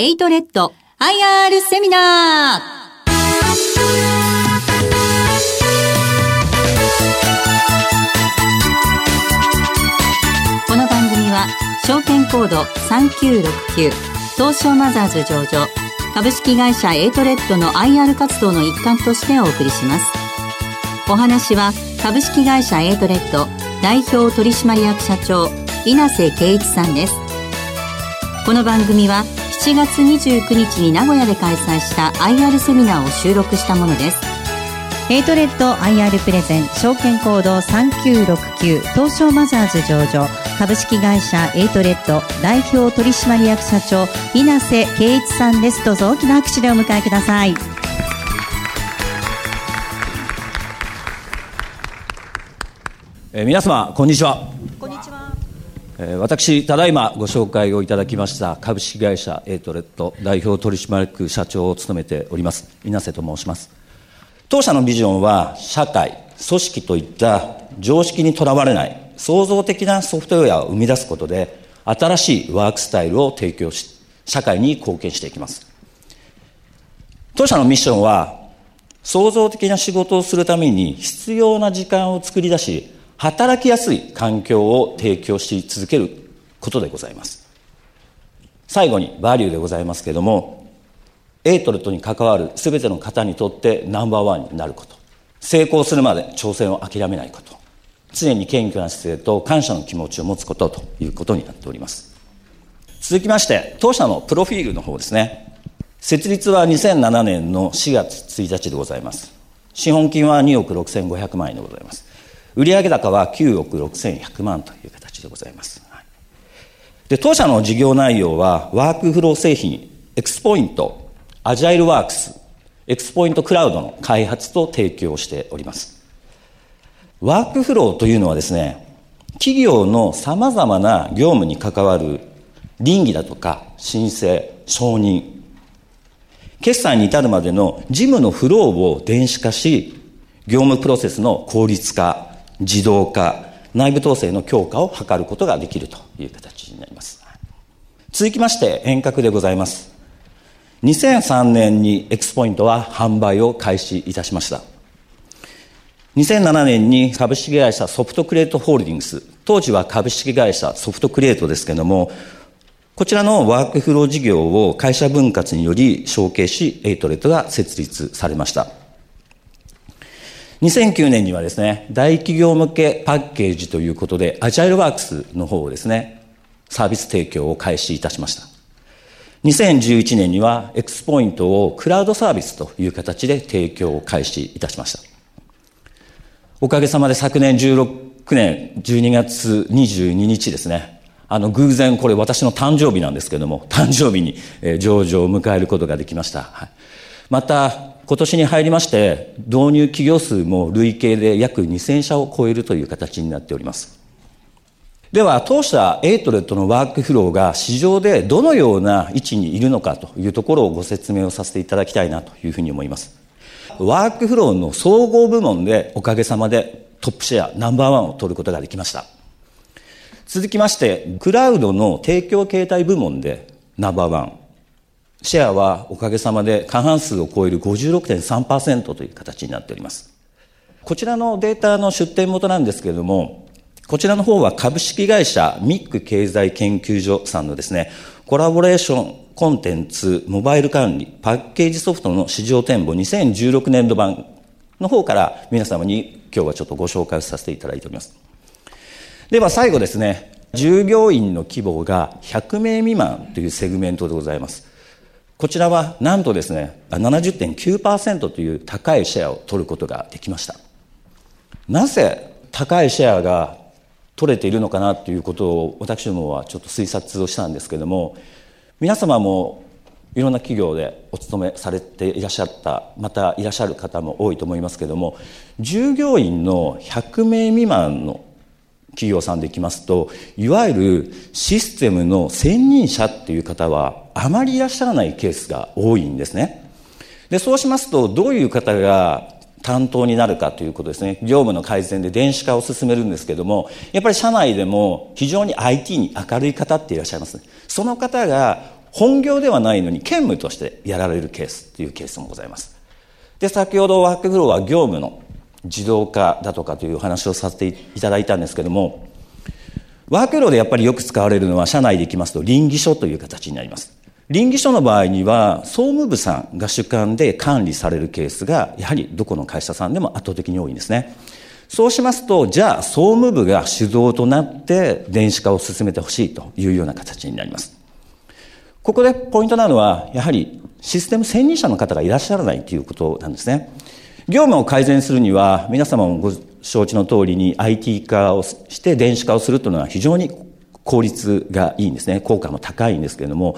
エイトレッド IR セミナー。この番組は証券コード3969東証マザーズ上場株式会社エイトレッドの IR 活動の一環としてお送りします。お話は株式会社エイトレッド代表取締役社長稲瀬圭一さんです。この番組は7月29日に名古屋で開催した IR セミナーを収録したものです。エイトレッド IR プレゼン証券コード3969東証マザーズ上場。株式会社エイトレッド代表取締役社長稲瀬圭一さんです。どうぞ大きな拍手でお迎えください。えー、皆様こんにちは私ただいまご紹介をいただきました株式会社エイトレッド代表取締役社長を務めております稲瀬と申します。当社のビジョンは社会組織といった常識にとらわれない創造的なソフトウェアを生み出すことで新しいワークスタイルを提供し社会に貢献していきます。当社のミッションは創造的な仕事をするために必要な時間を作り出し働きやすい環境を提供し続けることでございます。最後にバリューでございますけれども、エイトレッドに関わる全ての方にとってナンバーワンになること。成功するまで挑戦を諦めないこと。常に謙虚な姿勢と感謝の気持ちを持つことということになっております。続きまして、当社のプロフィールの方ですね。設立は2007年の4月1日でございます。資本金は2億6500万円でございます。売上高は9億6100万という形でございます。で当社の事業内容は、ワークフロー製品、エクスポイント、アジャイルワークス、エクスポイントクラウドの開発と提供しております。ワークフローというのはですね、企業の様々な業務に関わる倫理だとか申請、承認、決済に至るまでの事務のフローを電子化し、業務プロセスの効率化、自動化、内部統制の強化を図ることができるという形になります。続きまして遠隔でございます。2003年にエクスポイントは販売を開始いたしました。2007年に株式会社ソフトクリエイトホールディングス、当時は株式会社ソフトクリエイトですけども、こちらのワークフロー事業を会社分割により承継し、エイトレッドが設立されました。2009年にはですね、大企業向けパッケージということで、アジャイルワークスの方をですね、サービス提供を開始いたしました。2011年には、エクスポイントをクラウドサービスという形で提供を開始いたしました。おかげさまで昨年16年12月22日ですね、あの、偶然これ私の誕生日なんですけども、誕生日に上場を迎えることができました。また、今年に入りまして、導入企業数も累計で約2000社を超えるという形になっております。では、当社エイトレッドのワークフローが市場でどのような位置にいるのかというところをご説明をさせていただきたいなというふうに思います。ワークフローの総合部門でおかげさまでトップシェアナンバーワンを取ることができました。続きまして、クラウドの提供形態部門でナンバーワン。シェアはおかげさまで過半数を超える56.3%という形になっております。こちらのデータの出展元なんですけれども、こちらの方は株式会社ミック経済研究所さんのですね、コラボレーションコンテンツモバイル管理パッケージソフトの市場展望2016年度版の方から皆様に今日はちょっとご紹介させていただいております。では最後ですね、従業員の規模が100名未満というセグメントでございます。こちらはなんとですね、70.9%という高いシェアを取ることができました。なぜ高いシェアが取れているのかなということを私どもはちょっと推察をしたんですけれども、皆様もいろんな企業でお勤めされていらっしゃった、またいらっしゃる方も多いと思いますけれども、従業員の100名未満の企業さんでいきますと、いわゆるシステムの専任者っていう方はあまりいらっしゃらないケースが多いんですね。で、そうしますと、どういう方が担当になるかということですね。業務の改善で電子化を進めるんですけども、やっぱり社内でも非常に IT に明るい方っていらっしゃいます、ね。その方が本業ではないのに兼務としてやられるケースというケースもございます。で、先ほどワークフローは業務の自動化だとかというお話をさせていただいたんですけども、ワークフローでやっぱりよく使われるのは、社内でいきますと、臨議書という形になります。臨議書の場合には、総務部さんが主管で管理されるケースが、やはりどこの会社さんでも圧倒的に多いんですね。そうしますと、じゃあ、総務部が主導となって電子化を進めてほしいというような形になります。ここでポイントなのは、やはりシステム専任者の方がいらっしゃらないということなんですね。業務を改善するには、皆様もご承知の通りに IT 化をして電子化をするというのは非常に効率がいいんですね。効果も高いんですけれども、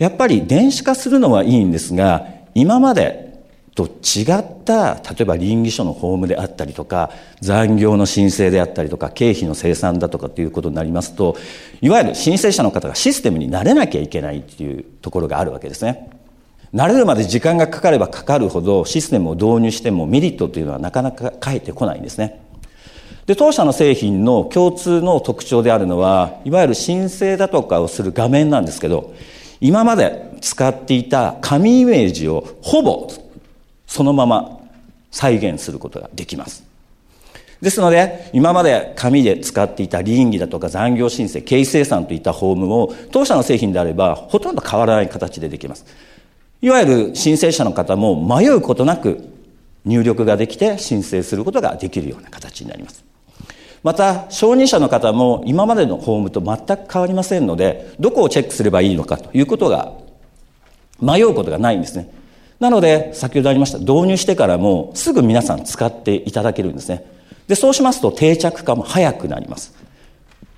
やっぱり電子化するのはいいんですが、今までと違った例えば倫理書の法務であったりとか残業の申請であったりとか経費の生産だとかということになりますといわゆる申請者の方がシステムに慣れなきゃいけないっていうところがあるわけですね慣れるまで時間がかかればかかるほどシステムを導入してもメリットというのはなかなか返ってこないんですねで当社の製品の共通の特徴であるのはいわゆる申請だとかをする画面なんですけど今まで使っていた紙イメージをほぼそのまま再現することができます。ですので、今まで紙で使っていた倫理だとか残業申請、経費生産といった法務を当社の製品であればほとんど変わらない形でできます。いわゆる申請者の方も迷うことなく入力ができて申請することができるような形になります。また、承認者の方も今までの法務と全く変わりませんので、どこをチェックすればいいのかということが迷うことがないんですね。なので、先ほどありました、導入してからもすぐ皆さん使っていただけるんですね。で、そうしますと定着化も早くなります。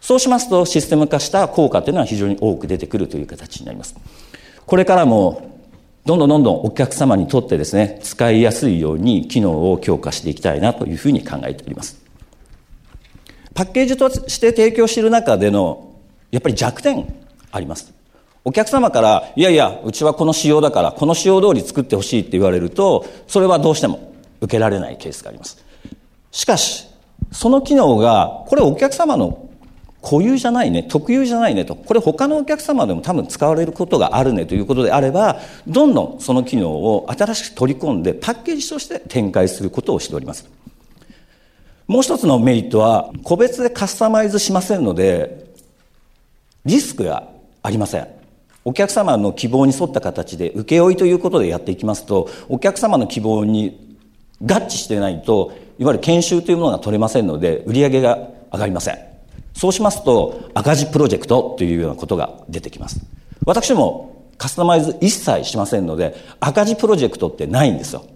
そうしますとシステム化した効果というのは非常に多く出てくるという形になります。これからもどんどんどんどんお客様にとってですね、使いやすいように機能を強化していきたいなというふうに考えております。パッケージとして提供している中での、やっぱり弱点あります。お客様から、いやいや、うちはこの仕様だから、この仕様通り作ってほしいって言われると、それはどうしても受けられないケースがあります。しかし、その機能が、これお客様の固有じゃないね、特有じゃないねと、これ他のお客様でも多分使われることがあるねということであれば、どんどんその機能を新しく取り込んでパッケージとして展開することをしております。もう一つのメリットは、個別でカスタマイズしませんので、リスクがありません。お客様の希望に沿った形で請負ということでやっていきますと、お客様の希望に合致してないと、いわゆる研修というものが取れませんので、売り上げが上がりません。そうしますと、赤字プロジェクトというようなことが出てきます。私もカスタマイズ一切しませんので、赤字プロジェクトってないんですよ。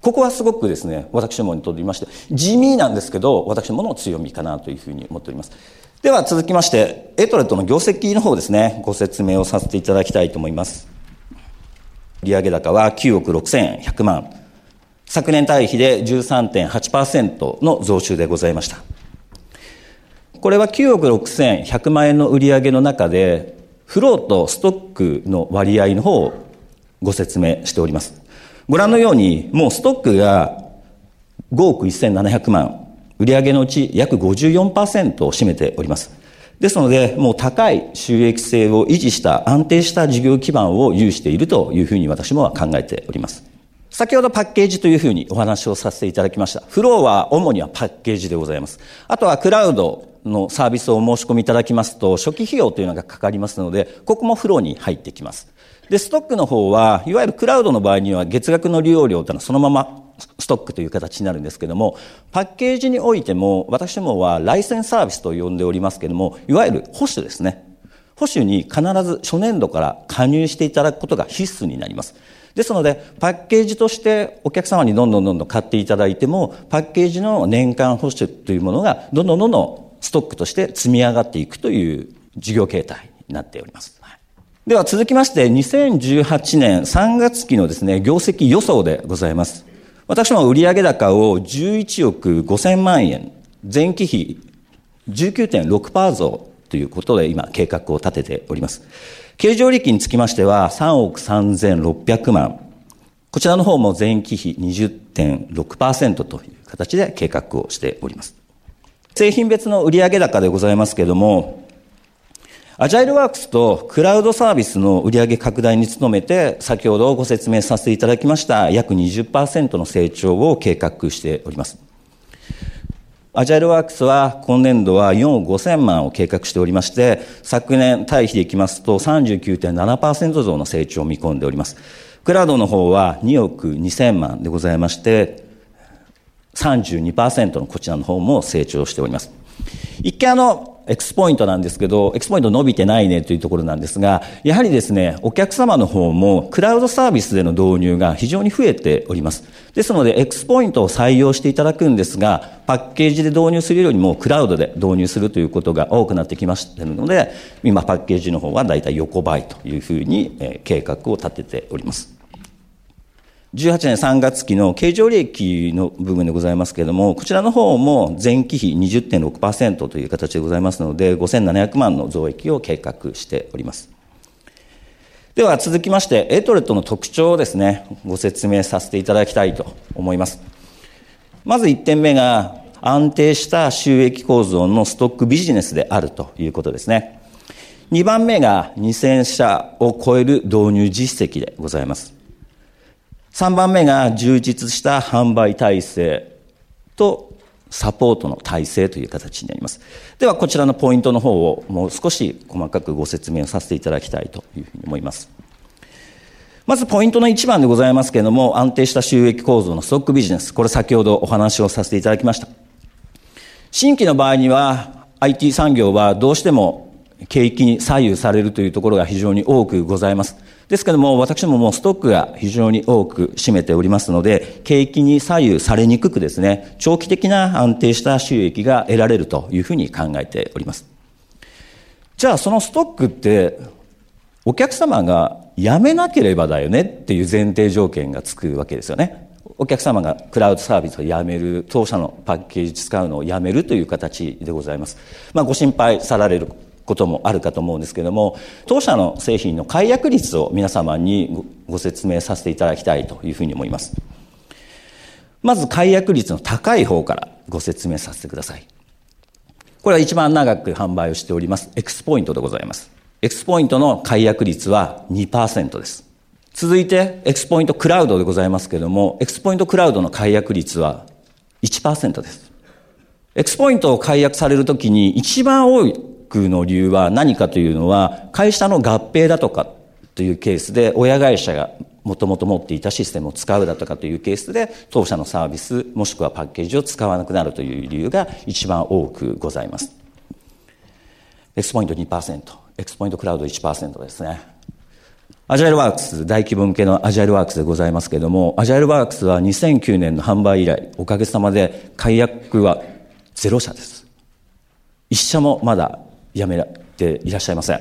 ここはすごくですね、私どもにとりまして、地味なんですけど、私どもの強みかなというふうに思っております。では続きまして、エトレットの業績の方ですね、ご説明をさせていただきたいと思います。売上高は9億6100万。昨年対比で13.8%の増収でございました。これは9億6100万円の売上の中で、フローとストックの割合の方をご説明しております。ご覧のように、もうストックが5億1700万、売上のうち約54%を占めております。ですので、もう高い収益性を維持した安定した事業基盤を有しているというふうに私も考えております。先ほどパッケージというふうにお話をさせていただきました。フローは主にはパッケージでございます。あとはクラウドのサービスをお申し込みいただきますと、初期費用というのがかかりますので、ここもフローに入ってきます。で、ストックの方は、いわゆるクラウドの場合には月額の利用料というのはそのままストックという形になるんですけども、パッケージにおいても、私どもはライセンスサービスと呼んでおりますけども、いわゆる保守ですね。保守に必ず初年度から加入していただくことが必須になります。ですので、パッケージとしてお客様にどんどんどんどん買っていただいても、パッケージの年間保守というものが、どんどんどんどんストックとして積み上がっていくという事業形態になっております。では続きまして、2018年3月期のですね、業績予想でございます。私も売上高を11億5000万円、前期比19.6%増ということで今計画を立てております。経常利益につきましては3億3600万。こちらの方も前期比20.6%という形で計画をしております。製品別の売上高でございますけれども、アジャイルワークスとクラウドサービスの売上拡大に努めて、先ほどご説明させていただきました約20%の成長を計画しております。アジャイルワークスは今年度は4億5千万を計画しておりまして、昨年対比でいきますと39.7%増の成長を見込んでおります。クラウドの方は2億2000万でございまして、32%のこちらの方も成長しております。一見あの、X ポイントなんですけど、X ポイント伸びてないねというところなんですが、やはりですね、お客様の方もクラウドサービスでの導入が非常に増えております。ですので、X ポイントを採用していただくんですが、パッケージで導入するよりもクラウドで導入するということが多くなってきましたので、今パッケージの方はだいたい横ばいというふうに計画を立てております。18年3月期の経常利益の部分でございますけれども、こちらの方も前期比20.6%という形でございますので、5700万の増益を計画しております。では続きまして、エトレットの特徴をですね、ご説明させていただきたいと思います。まず1点目が、安定した収益構造のストックビジネスであるということですね。2番目が2000社を超える導入実績でございます。3番目が充実した販売体制とサポートの体制という形になります。では、こちらのポイントの方をもう少し細かくご説明をさせていただきたいというふうに思います。まずポイントの1番でございますけれども、安定した収益構造のストックビジネス。これ先ほどお話をさせていただきました。新規の場合には、IT 産業はどうしても景気に左右されるというところが非常に多くございます。ですけども、私どももストックが非常に多く占めておりますので、景気に左右されにくくですね、長期的な安定した収益が得られるというふうに考えております。じゃあ、そのストックって、お客様が辞めなければだよねっていう前提条件がつくわけですよね。お客様がクラウドサービスをやめる、当社のパッケージ使うのをやめるという形でございます。まあ、ご心配さられることもあるかと思うんですけども、当社の製品の解約率を皆様にご説明させていただきたいというふうに思います。まず解約率の高い方からご説明させてください。これは一番長く販売をしております、X ポイントでございます。X ポイントの解約率は2%です。続いて、X ポイントクラウドでございますけれども、X ポイントクラウドの解約率は1%です。X ポイントを解約されるときに一番多いクの理由は何かというのは、会社の合併だとかというケースで、親会社がもともと持っていたシステムを使うだとかというケースで、当社のサービス、もしくはパッケージを使わなくなるという理由が一番多くございます。X ポイント2%、X ポイントクラウド1%ですね。アジャイルワークス、大規模向けのアジャイルワークスでございますけれども、アジャイルワークスは2009年の販売以来、おかげさまで解約はゼロ社です。一社もまだやめていらっしゃいません。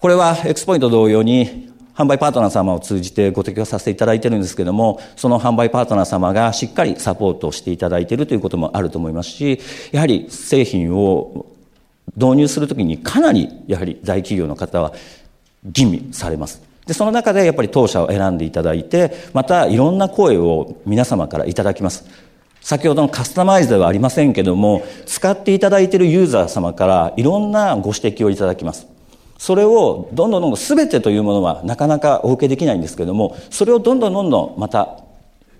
これはエクスポイント同様に販売パートナー様を通じてご提供させていただいてるんですけども、その販売パートナー様がしっかりサポートをしていただいているということもあると思いますし、やはり製品を導入するときにかなりやはり大企業の方は吟味されます。で、その中でやっぱり当社を選んでいただいて、またいろんな声を皆様からいただきます。先ほどのカスタマイズではありませんけども、使っていただいているユーザー様からいろんなご指摘をいただきます。それをどんどんどんどん全てというものはなかなかお受けできないんですけども、それをどんどんどんどんまた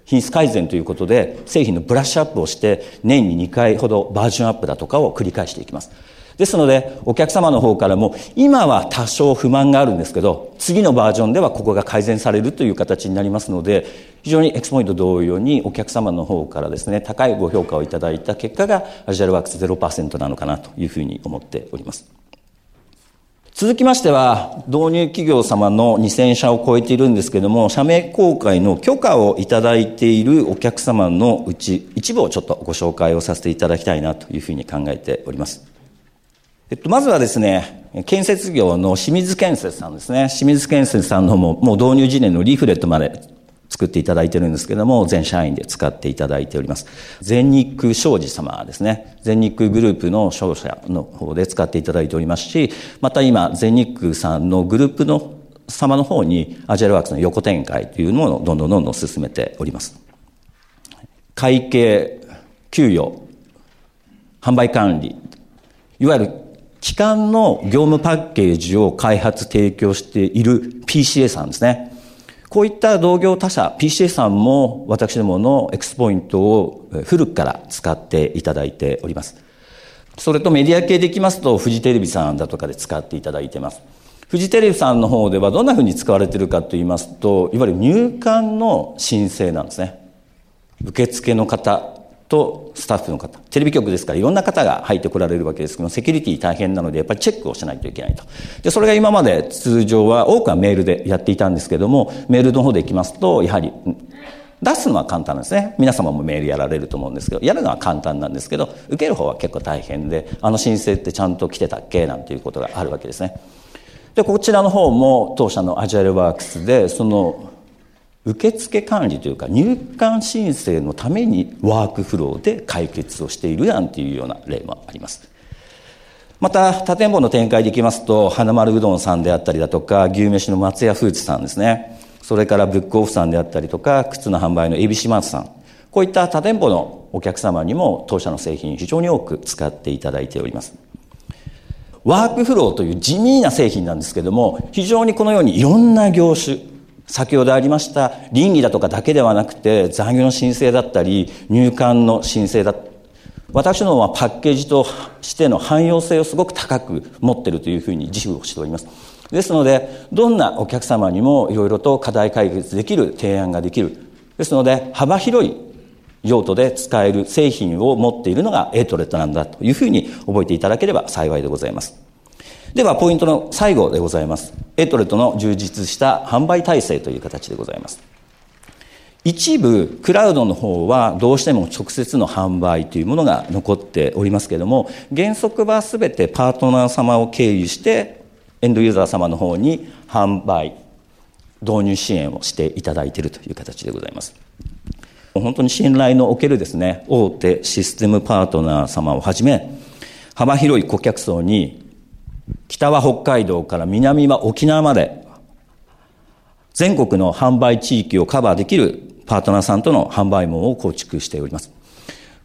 品質改善ということで製品のブラッシュアップをして年に2回ほどバージョンアップだとかを繰り返していきます。ですので、お客様の方からも、今は多少不満があるんですけど、次のバージョンではここが改善されるという形になりますので、非常にエクスポイント同様にお客様の方からですね、高いご評価をいただいた結果が、アジアルワークス0%なのかなというふうに思っております。続きましては、導入企業様の2000社を超えているんですけれども、社名公開の許可をいただいているお客様のうち、一部をちょっとご紹介をさせていただきたいなというふうに考えております。えっと、まずはですね、建設業の清水建設さんですね。清水建設さんのも、もう導入時年のリーフレットまで作っていただいてるんですけども、全社員で使っていただいております。全日空商事様ですね。全日空グループの商社の方で使っていただいておりますし、また今、全日空さんのグループの様の方に、アジャルワークスの横展開というのをどんどんどんどん進めております。会計、給与、販売管理、いわゆる機関の業務パッケージを開発提供している PCA さんですね。こういった同業他社、PCA さんも私どものエクスポイントを古くから使っていただいております。それとメディア系でいきますと、フジテレビさんだとかで使っていただいてます。フジテレビさんの方ではどんなふうに使われているかと言いますと、いわゆる入管の申請なんですね。受付の方とスタッフの方、テレビ局ですからいろんな方が入ってこられるわけですけども、セキュリティ大変なのでやっぱりチェックをしないといけないと。で、それが今まで通常は多くはメールでやっていたんですけども、メールの方で行きますと、やはり、出すのは簡単なんですね。皆様もメールやられると思うんですけど、やるのは簡単なんですけど、受ける方は結構大変で、あの申請ってちゃんと来てたっけ？なんていうことがあるわけですね。で、こちらの方も当社のアジャイルワークスで、その付管理というか入管申請のためにワークフローで解決をしているなんていうような例もあります。また、他店舗の展開でいきますと、花丸うどんさんであったりだとか、牛飯の松屋フーツさんですね。それからブックオフさんであったりとか、靴の販売の ABC マートさん。こういった他店舗のお客様にも当社の製品非常に多く使っていただいております。ワークフローという地味な製品なんですけども、非常にこのようにいろんな業種、先ほどありました稟議だとかだけではなくて残業の申請だったり入管の申請だ私のはパッケージとしての汎用性をすごく高く持っているというふうに自負をしております。ですのでどんなお客様にもいろいろと課題解決できる提案ができるですので幅広い用途で使える製品を持っているのがエイトレッドなんだというふうに覚えていただければ幸いでございます。では、ポイントの最後でございます。エトレットの充実した販売体制という形でございます。一部、クラウドの方はどうしても直接の販売というものが残っておりますけれども、原則はすべてパートナー様を経由して、エンドユーザー様の方に販売、導入支援をしていただいているという形でございます。本当に信頼のおけるですね、大手システムパートナー様をはじめ、幅広い顧客層に北は北海道から南は沖縄まで、全国の販売地域をカバーできるパートナーさんとの販売網を構築しております。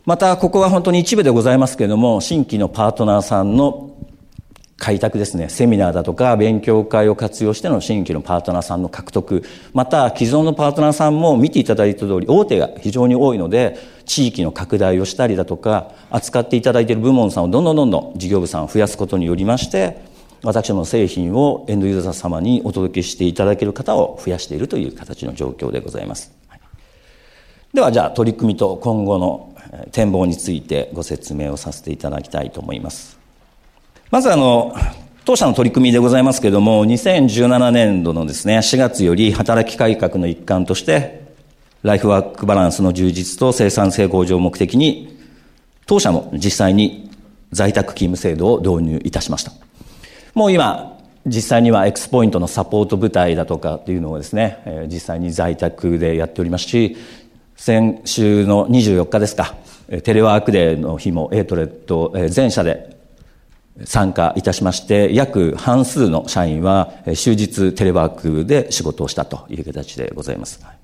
また、ここは本当に一部でございますけれども、新規のパートナーさんの開拓ですね、セミナーだとか勉強会を活用しての新規のパートナーさんの獲得、また既存のパートナーさんも見ていただいた通り、大手が非常に多いので、地域の拡大をしたりだとか、扱っていただいている部門さんをどんどんどんどん事業部さんを増やすことによりまして、私の製品をエンドユーザー様にお届けしていただける方を増やしているという形の状況でございます。では、じゃあ取り組みと今後の展望についてご説明をさせていただきたいと思います。まずあの、当社の取り組みでございますけれども、2017年度のですね、4月より働き改革の一環として、ライフワークバランスの充実と生産性向上を目的に、当社も実際に在宅勤務制度を導入いたしました。もう今、実際には X-point のサポート部隊だとかっていうのをですね、え実際に在宅でやっておりますし、先週の24日ですか、テレワークデーの日もエイトレッド全社で参加いたしまして、約半数の社員は終日テレワークで仕事をしたという形でございます。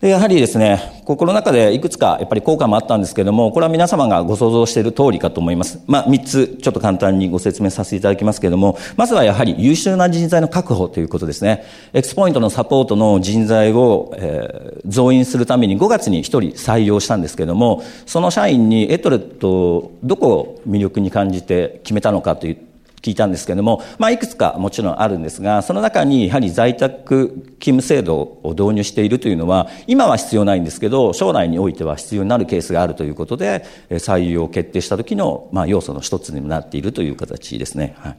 で、やはりですね、ここの中でいくつかやっぱり効果もあったんですけれども、これは皆様がご想像している通りかと思います。まあ、三つちょっと簡単にご説明させていただきますけれども、まずはやはり優秀な人材の確保ということですね。エクスポイントのサポートの人材を、えー、増員するために5月に1人採用したんですけれども、その社員にエトレットをどこを魅力に感じて決めたのかという聞いたんですけれども、まあ、いくつかもちろんあるんですが、その中にやはり在宅勤務制度を導入しているというのは、今は必要ないんですけど、将来においては必要になるケースがあるということで、採用を決定した時の、まあ、要素の一つにもなっているという形ですね。はい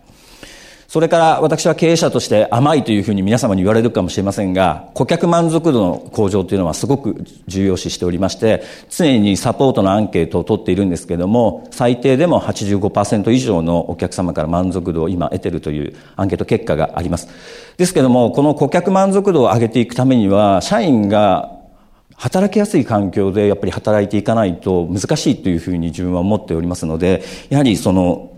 それから私は経営者として甘いというふうに皆様に言われるかもしれませんが、顧客満足度の向上というのはすごく重要視しておりまして、常にサポートのアンケートを取っているんですけれども、最低でも85%以上のお客様から満足度を今得ているというアンケート結果があります。ですけれども、この顧客満足度を上げていくためには、社員が働きやすい環境でやっぱり働いていかないと難しいというふうに自分は思っておりますので、やはりその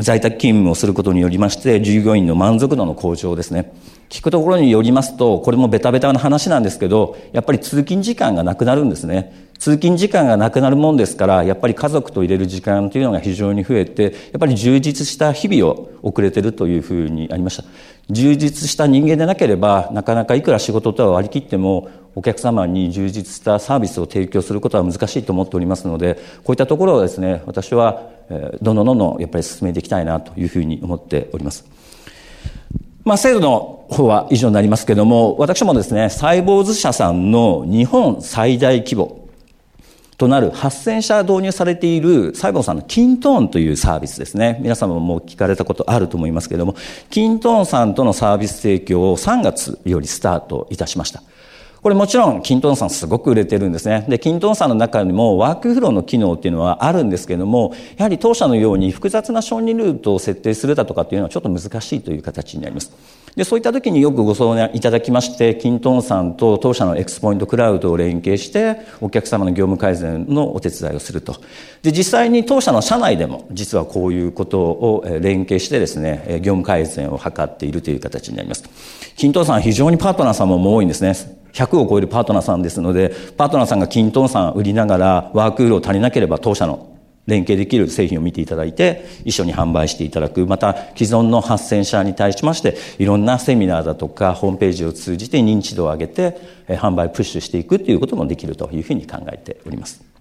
在宅勤務をすることによりまして、従業員の満足度の向上ですね。聞くところによりますと、これもベタベタな話なんですけど、やっぱり通勤時間がなくなるんですね。通勤時間がなくなるもんですから、やっぱり家族と入れる時間というのが非常に増えて、やっぱり充実した日々を送れてるというふうにありました。充実した人間でなければ、なかなかいくら仕事とは割り切っても、お客様に充実したサービスを提供することは難しいと思っておりますので、こういったところをですね、私は、どんどんどんどんやっぱり進めていきたいなというふうに思っております。まあ、制度の方は以上になりますけれども、私もですね、サイボーズ社さんの日本最大規模、となる8000社導入されているサイボウズさんの kintone というサービスですね。皆様も聞かれたことあると思いますけれども、 kintone さんとのサービス提供を3月よりスタートいたしました。これもちろん、 kintone さんすごく売れてるんですね。で、 kintone さんの中にもワークフローの機能っていうのはあるんですけども、やはり当社のように複雑な承認ルートを設定するだとかっていうのはちょっと難しいという形になります。で、そういった時によくご相談いただきまして、 kintone さんと当社の X-point クラウドを連携して、お客様の業務改善のお手伝いをすると。で、実際に当社の社内でも、実はこういうことを連携してですね、業務改善を図っているという形になります。キントンさん非常にパートナーさんも多いんですね。100を超えるパートナーさんですので、パートナーさんが均等さん売りながら、ワークウールを足りなければ当社の連携できる製品を見ていただいて、一緒に販売していただく。また、既存の8000社に対しまして、いろんなセミナーだとか、ホームページを通じて認知度を上げて、販売プッシュしていくということもできるというふうに考えております。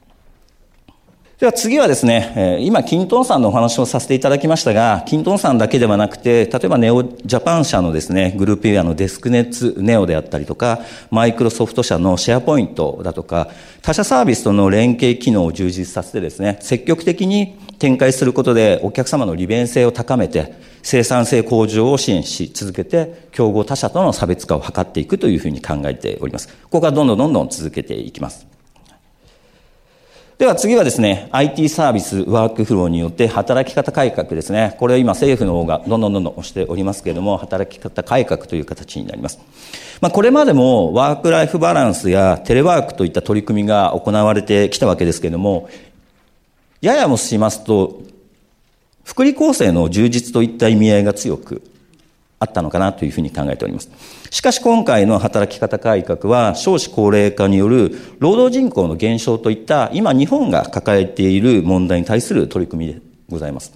では次はですね、今、キントンさんのお話をさせていただきましたが、キントンさんだけではなくて、例えばネオジャパン社のですね、グループウェアのデスクネッツネオであったりとか、マイクロソフト社のシェアポイントだとか、他社サービスとの連携機能を充実させてですね、積極的に展開することでお客様の利便性を高めて、生産性向上を支援し続けて、競合他社との差別化を図っていくというふうに考えております。ここはどんどんどんどん続けていきます。では次はですね、IT サービスワークフローによって働き方改革ですね。これは今政府の方がどんどんどんどん押しておりますけれども、働き方改革という形になります。まあ、これまでもワークライフバランスやテレワークといった取り組みが行われてきたわけですけれども、ややもしますと、福利厚生の充実といった意味合いが強くあったのかなというふうに考えております。しかし今回の働き方改革は少子高齢化による労働人口の減少といった今日本が抱えている問題に対する取り組みでございます。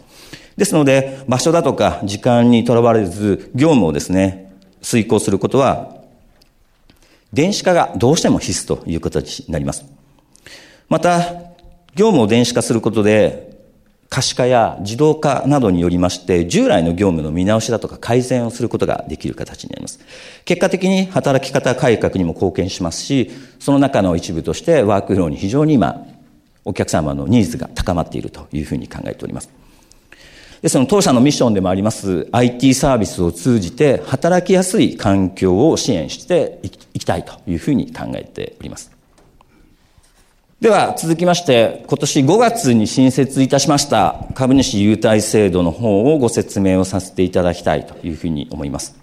ですので場所だとか時間にとらわれず業務をですね、遂行することは電子化がどうしても必須という形になります。また、業務を電子化することで可視化や自動化などによりまして、従来の業務の見直しだとか改善をすることができる形になります。結果的に働き方改革にも貢献しますし、その中の一部としてワークフローに非常に今、お客様のニーズが高まっているというふうに考えております。で、その当社のミッションでもあります IT サービスを通じて働きやすい環境を支援していきたいというふうに考えております。では続きまして今年5月に新設いたしました株主優待制度の方をご説明をさせていただきたいというふうに思います。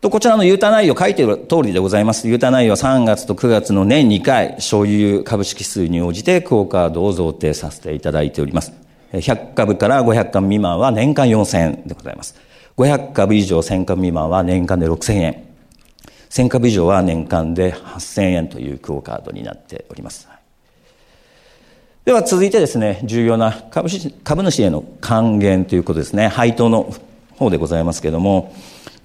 とこちらの優待内容書いている通りでございます。優待内容は3月と9月の年2回所有株式数に応じてクオカードを贈呈させていただいております。100株から500株未満は年間4000円でございます。500株以上1000株未満は年間で6000円。1000株以上は年間で8000円というクオ・カードになっております。では続いてですね、重要な株主株主への還元ということですね、配当の方でございますけれども、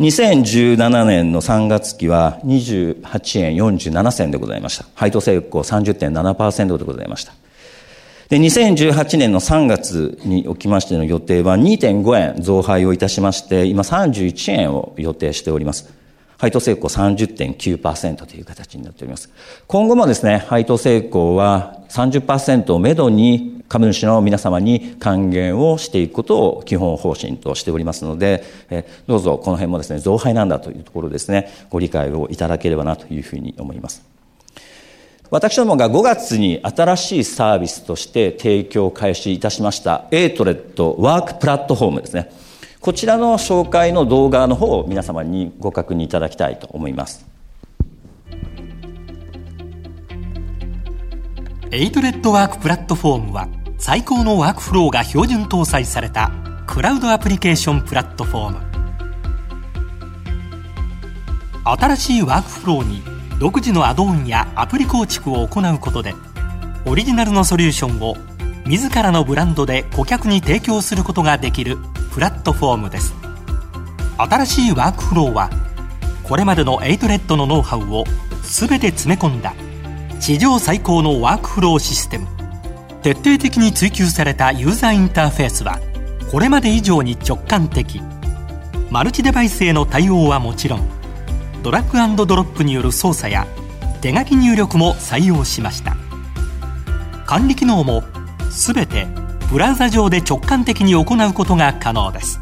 2017年の3月期は28円47銭でございました。配当成功30.7%でございました。で、2018年の3月におきましての予定は2.5円増配をいたしまして、今31円を予定しております。配当成功30.9%という形になっております。今後もですね、配当成功は30%をめどに株主の皆様に還元をしていくことを基本方針としておりますので、どうぞこの辺もですね、増配なんだというところですね、ご理解をいただければなというふうに思います。私どもが5月に新しいサービスとして提供開始いたしました、エイトレッドワークプラットフォームですね。こちらの紹介の動画の方を皆様にご確認いただきたいと思います。エイトレッドワークプラットフォームは最高のワークフローが標準搭載されたクラウドアプリケーションプラットフォーム。新しいワークフローに独自のアドオンやアプリ構築を行うことでオリジナルのソリューションを自らのブランドで顧客に提供することができるプラットフォームです。新しいワークフローはこれまでのエイトレッドのノウハウを全て詰め込んだ史上最高のワークフローシステム。徹底的に追求されたユーザーインターフェースはこれまで以上に直感的。マルチデバイスへの対応はもちろんドラッグドロップによる操作や手書き入力も採用しました。管理機能も全てブラウザ上で直感的に行うことが可能です。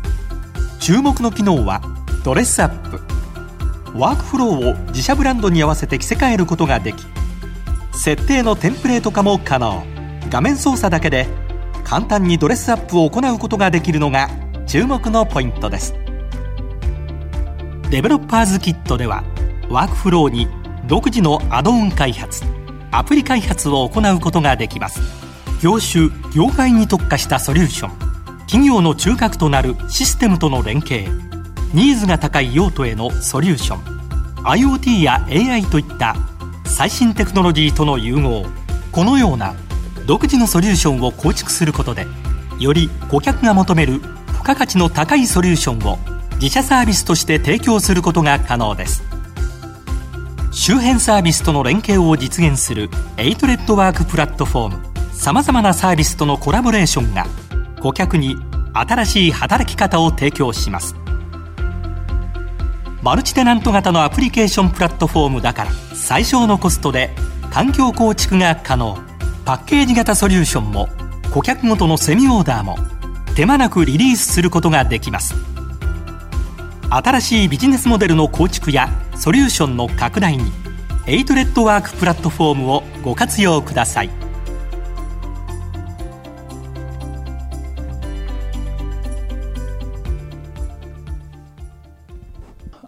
注目の機能はドレスアップ。ワークフローを自社ブランドに合わせて着せ替えることができ設定のテンプレート化も可能。画面操作だけで簡単にドレスアップを行うことができるのが注目のポイントです。デベロッパーズキットではワークフローに独自のアドオン開発アプリ開発を行うことができます。業種業界に特化したソリューション。企業の中核となるシステムとの連携。ニーズが高い用途へのソリューション。IoT や AI といった最新テクノロジーとの融合。このような独自のソリューションを構築することでより顧客が求める付加価値の高いソリューションを自社サービスとして提供することが可能です。周辺サービスとの連携を実現するエイトレッドワークプラットフォーム。さまざまなサービスとのコラボレーションが顧客に新しい働き方を提供します。マルチテナント型のアプリケーションプラットフォームだから最小のコストで環境構築が可能。パッケージ型ソリューションも顧客ごとのセミオーダーも手間なくリリースすることができます。新しいビジネスモデルの構築やソリューションの拡大にエイトレッドワークプラットフォームをご活用ください。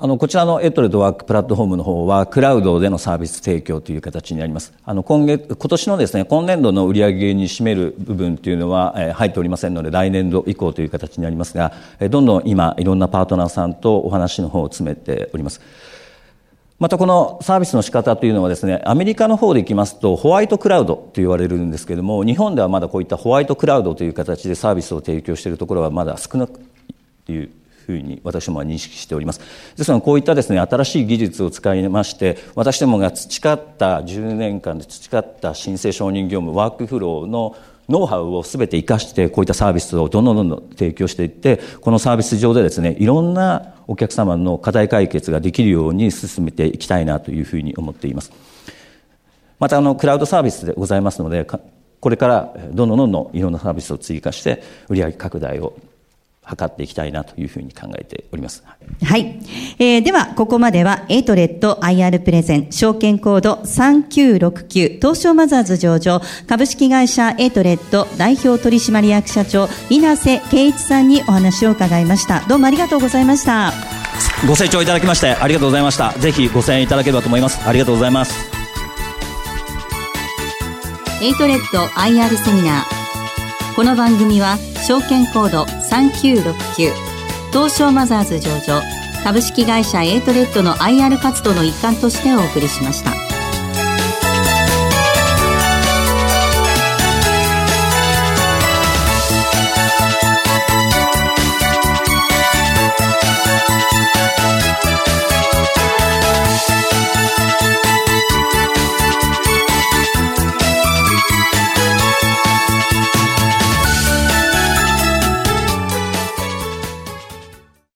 あの、こちらのエットレットワークプラットフォームの方は、クラウドでのサービス提供という形になります。あの、今月、今年のですね、今年度の売上に占める部分というのは、えー、入っておりませんので、来年度以降という形になりますが、えー、どんどん今、いろんなパートナーさんとお話の方を詰めております。またこのサービスの仕方というのはですね、アメリカの方でいきますと、ホワイトクラウドと言われるんですけれども、日本ではまだこういったホワイトクラウドという形でサービスを提供しているところはまだ少なくというふうに私もは認識しております。ですので、こういったですね、新しい技術を使いまして、私どもが培った10年間で培った申請承認業務、ワークフローのノウハウをすべて活かして、こういったサービスをどんどんどんどん提供していって、このサービス上でですね、いろんなお客様の課題解決ができるように進めていきたいなというふうに思っています。また、あの、クラウドサービスでございますので、これからどんどんどんどんいろんなサービスを追加して、売上拡大を図っていきたいなというふうに考えております。はい。えー、では、ここまでは、エイトレッド IR プレゼン、証券コード3969、東証マザーズ上場、株式会社エイトレッド代表取締役社長、稲瀬圭一さんにお話を伺いました。どうもありがとうございました。ご清聴いただきましてありがとうございました。ぜひご声援いただければと思います。ありがとうございます。エイトレッド IR セミナー。この番組は、証券コード3969東証マザーズ上場株式会社エイトレッドの IR 活動の一環としてお送りしました。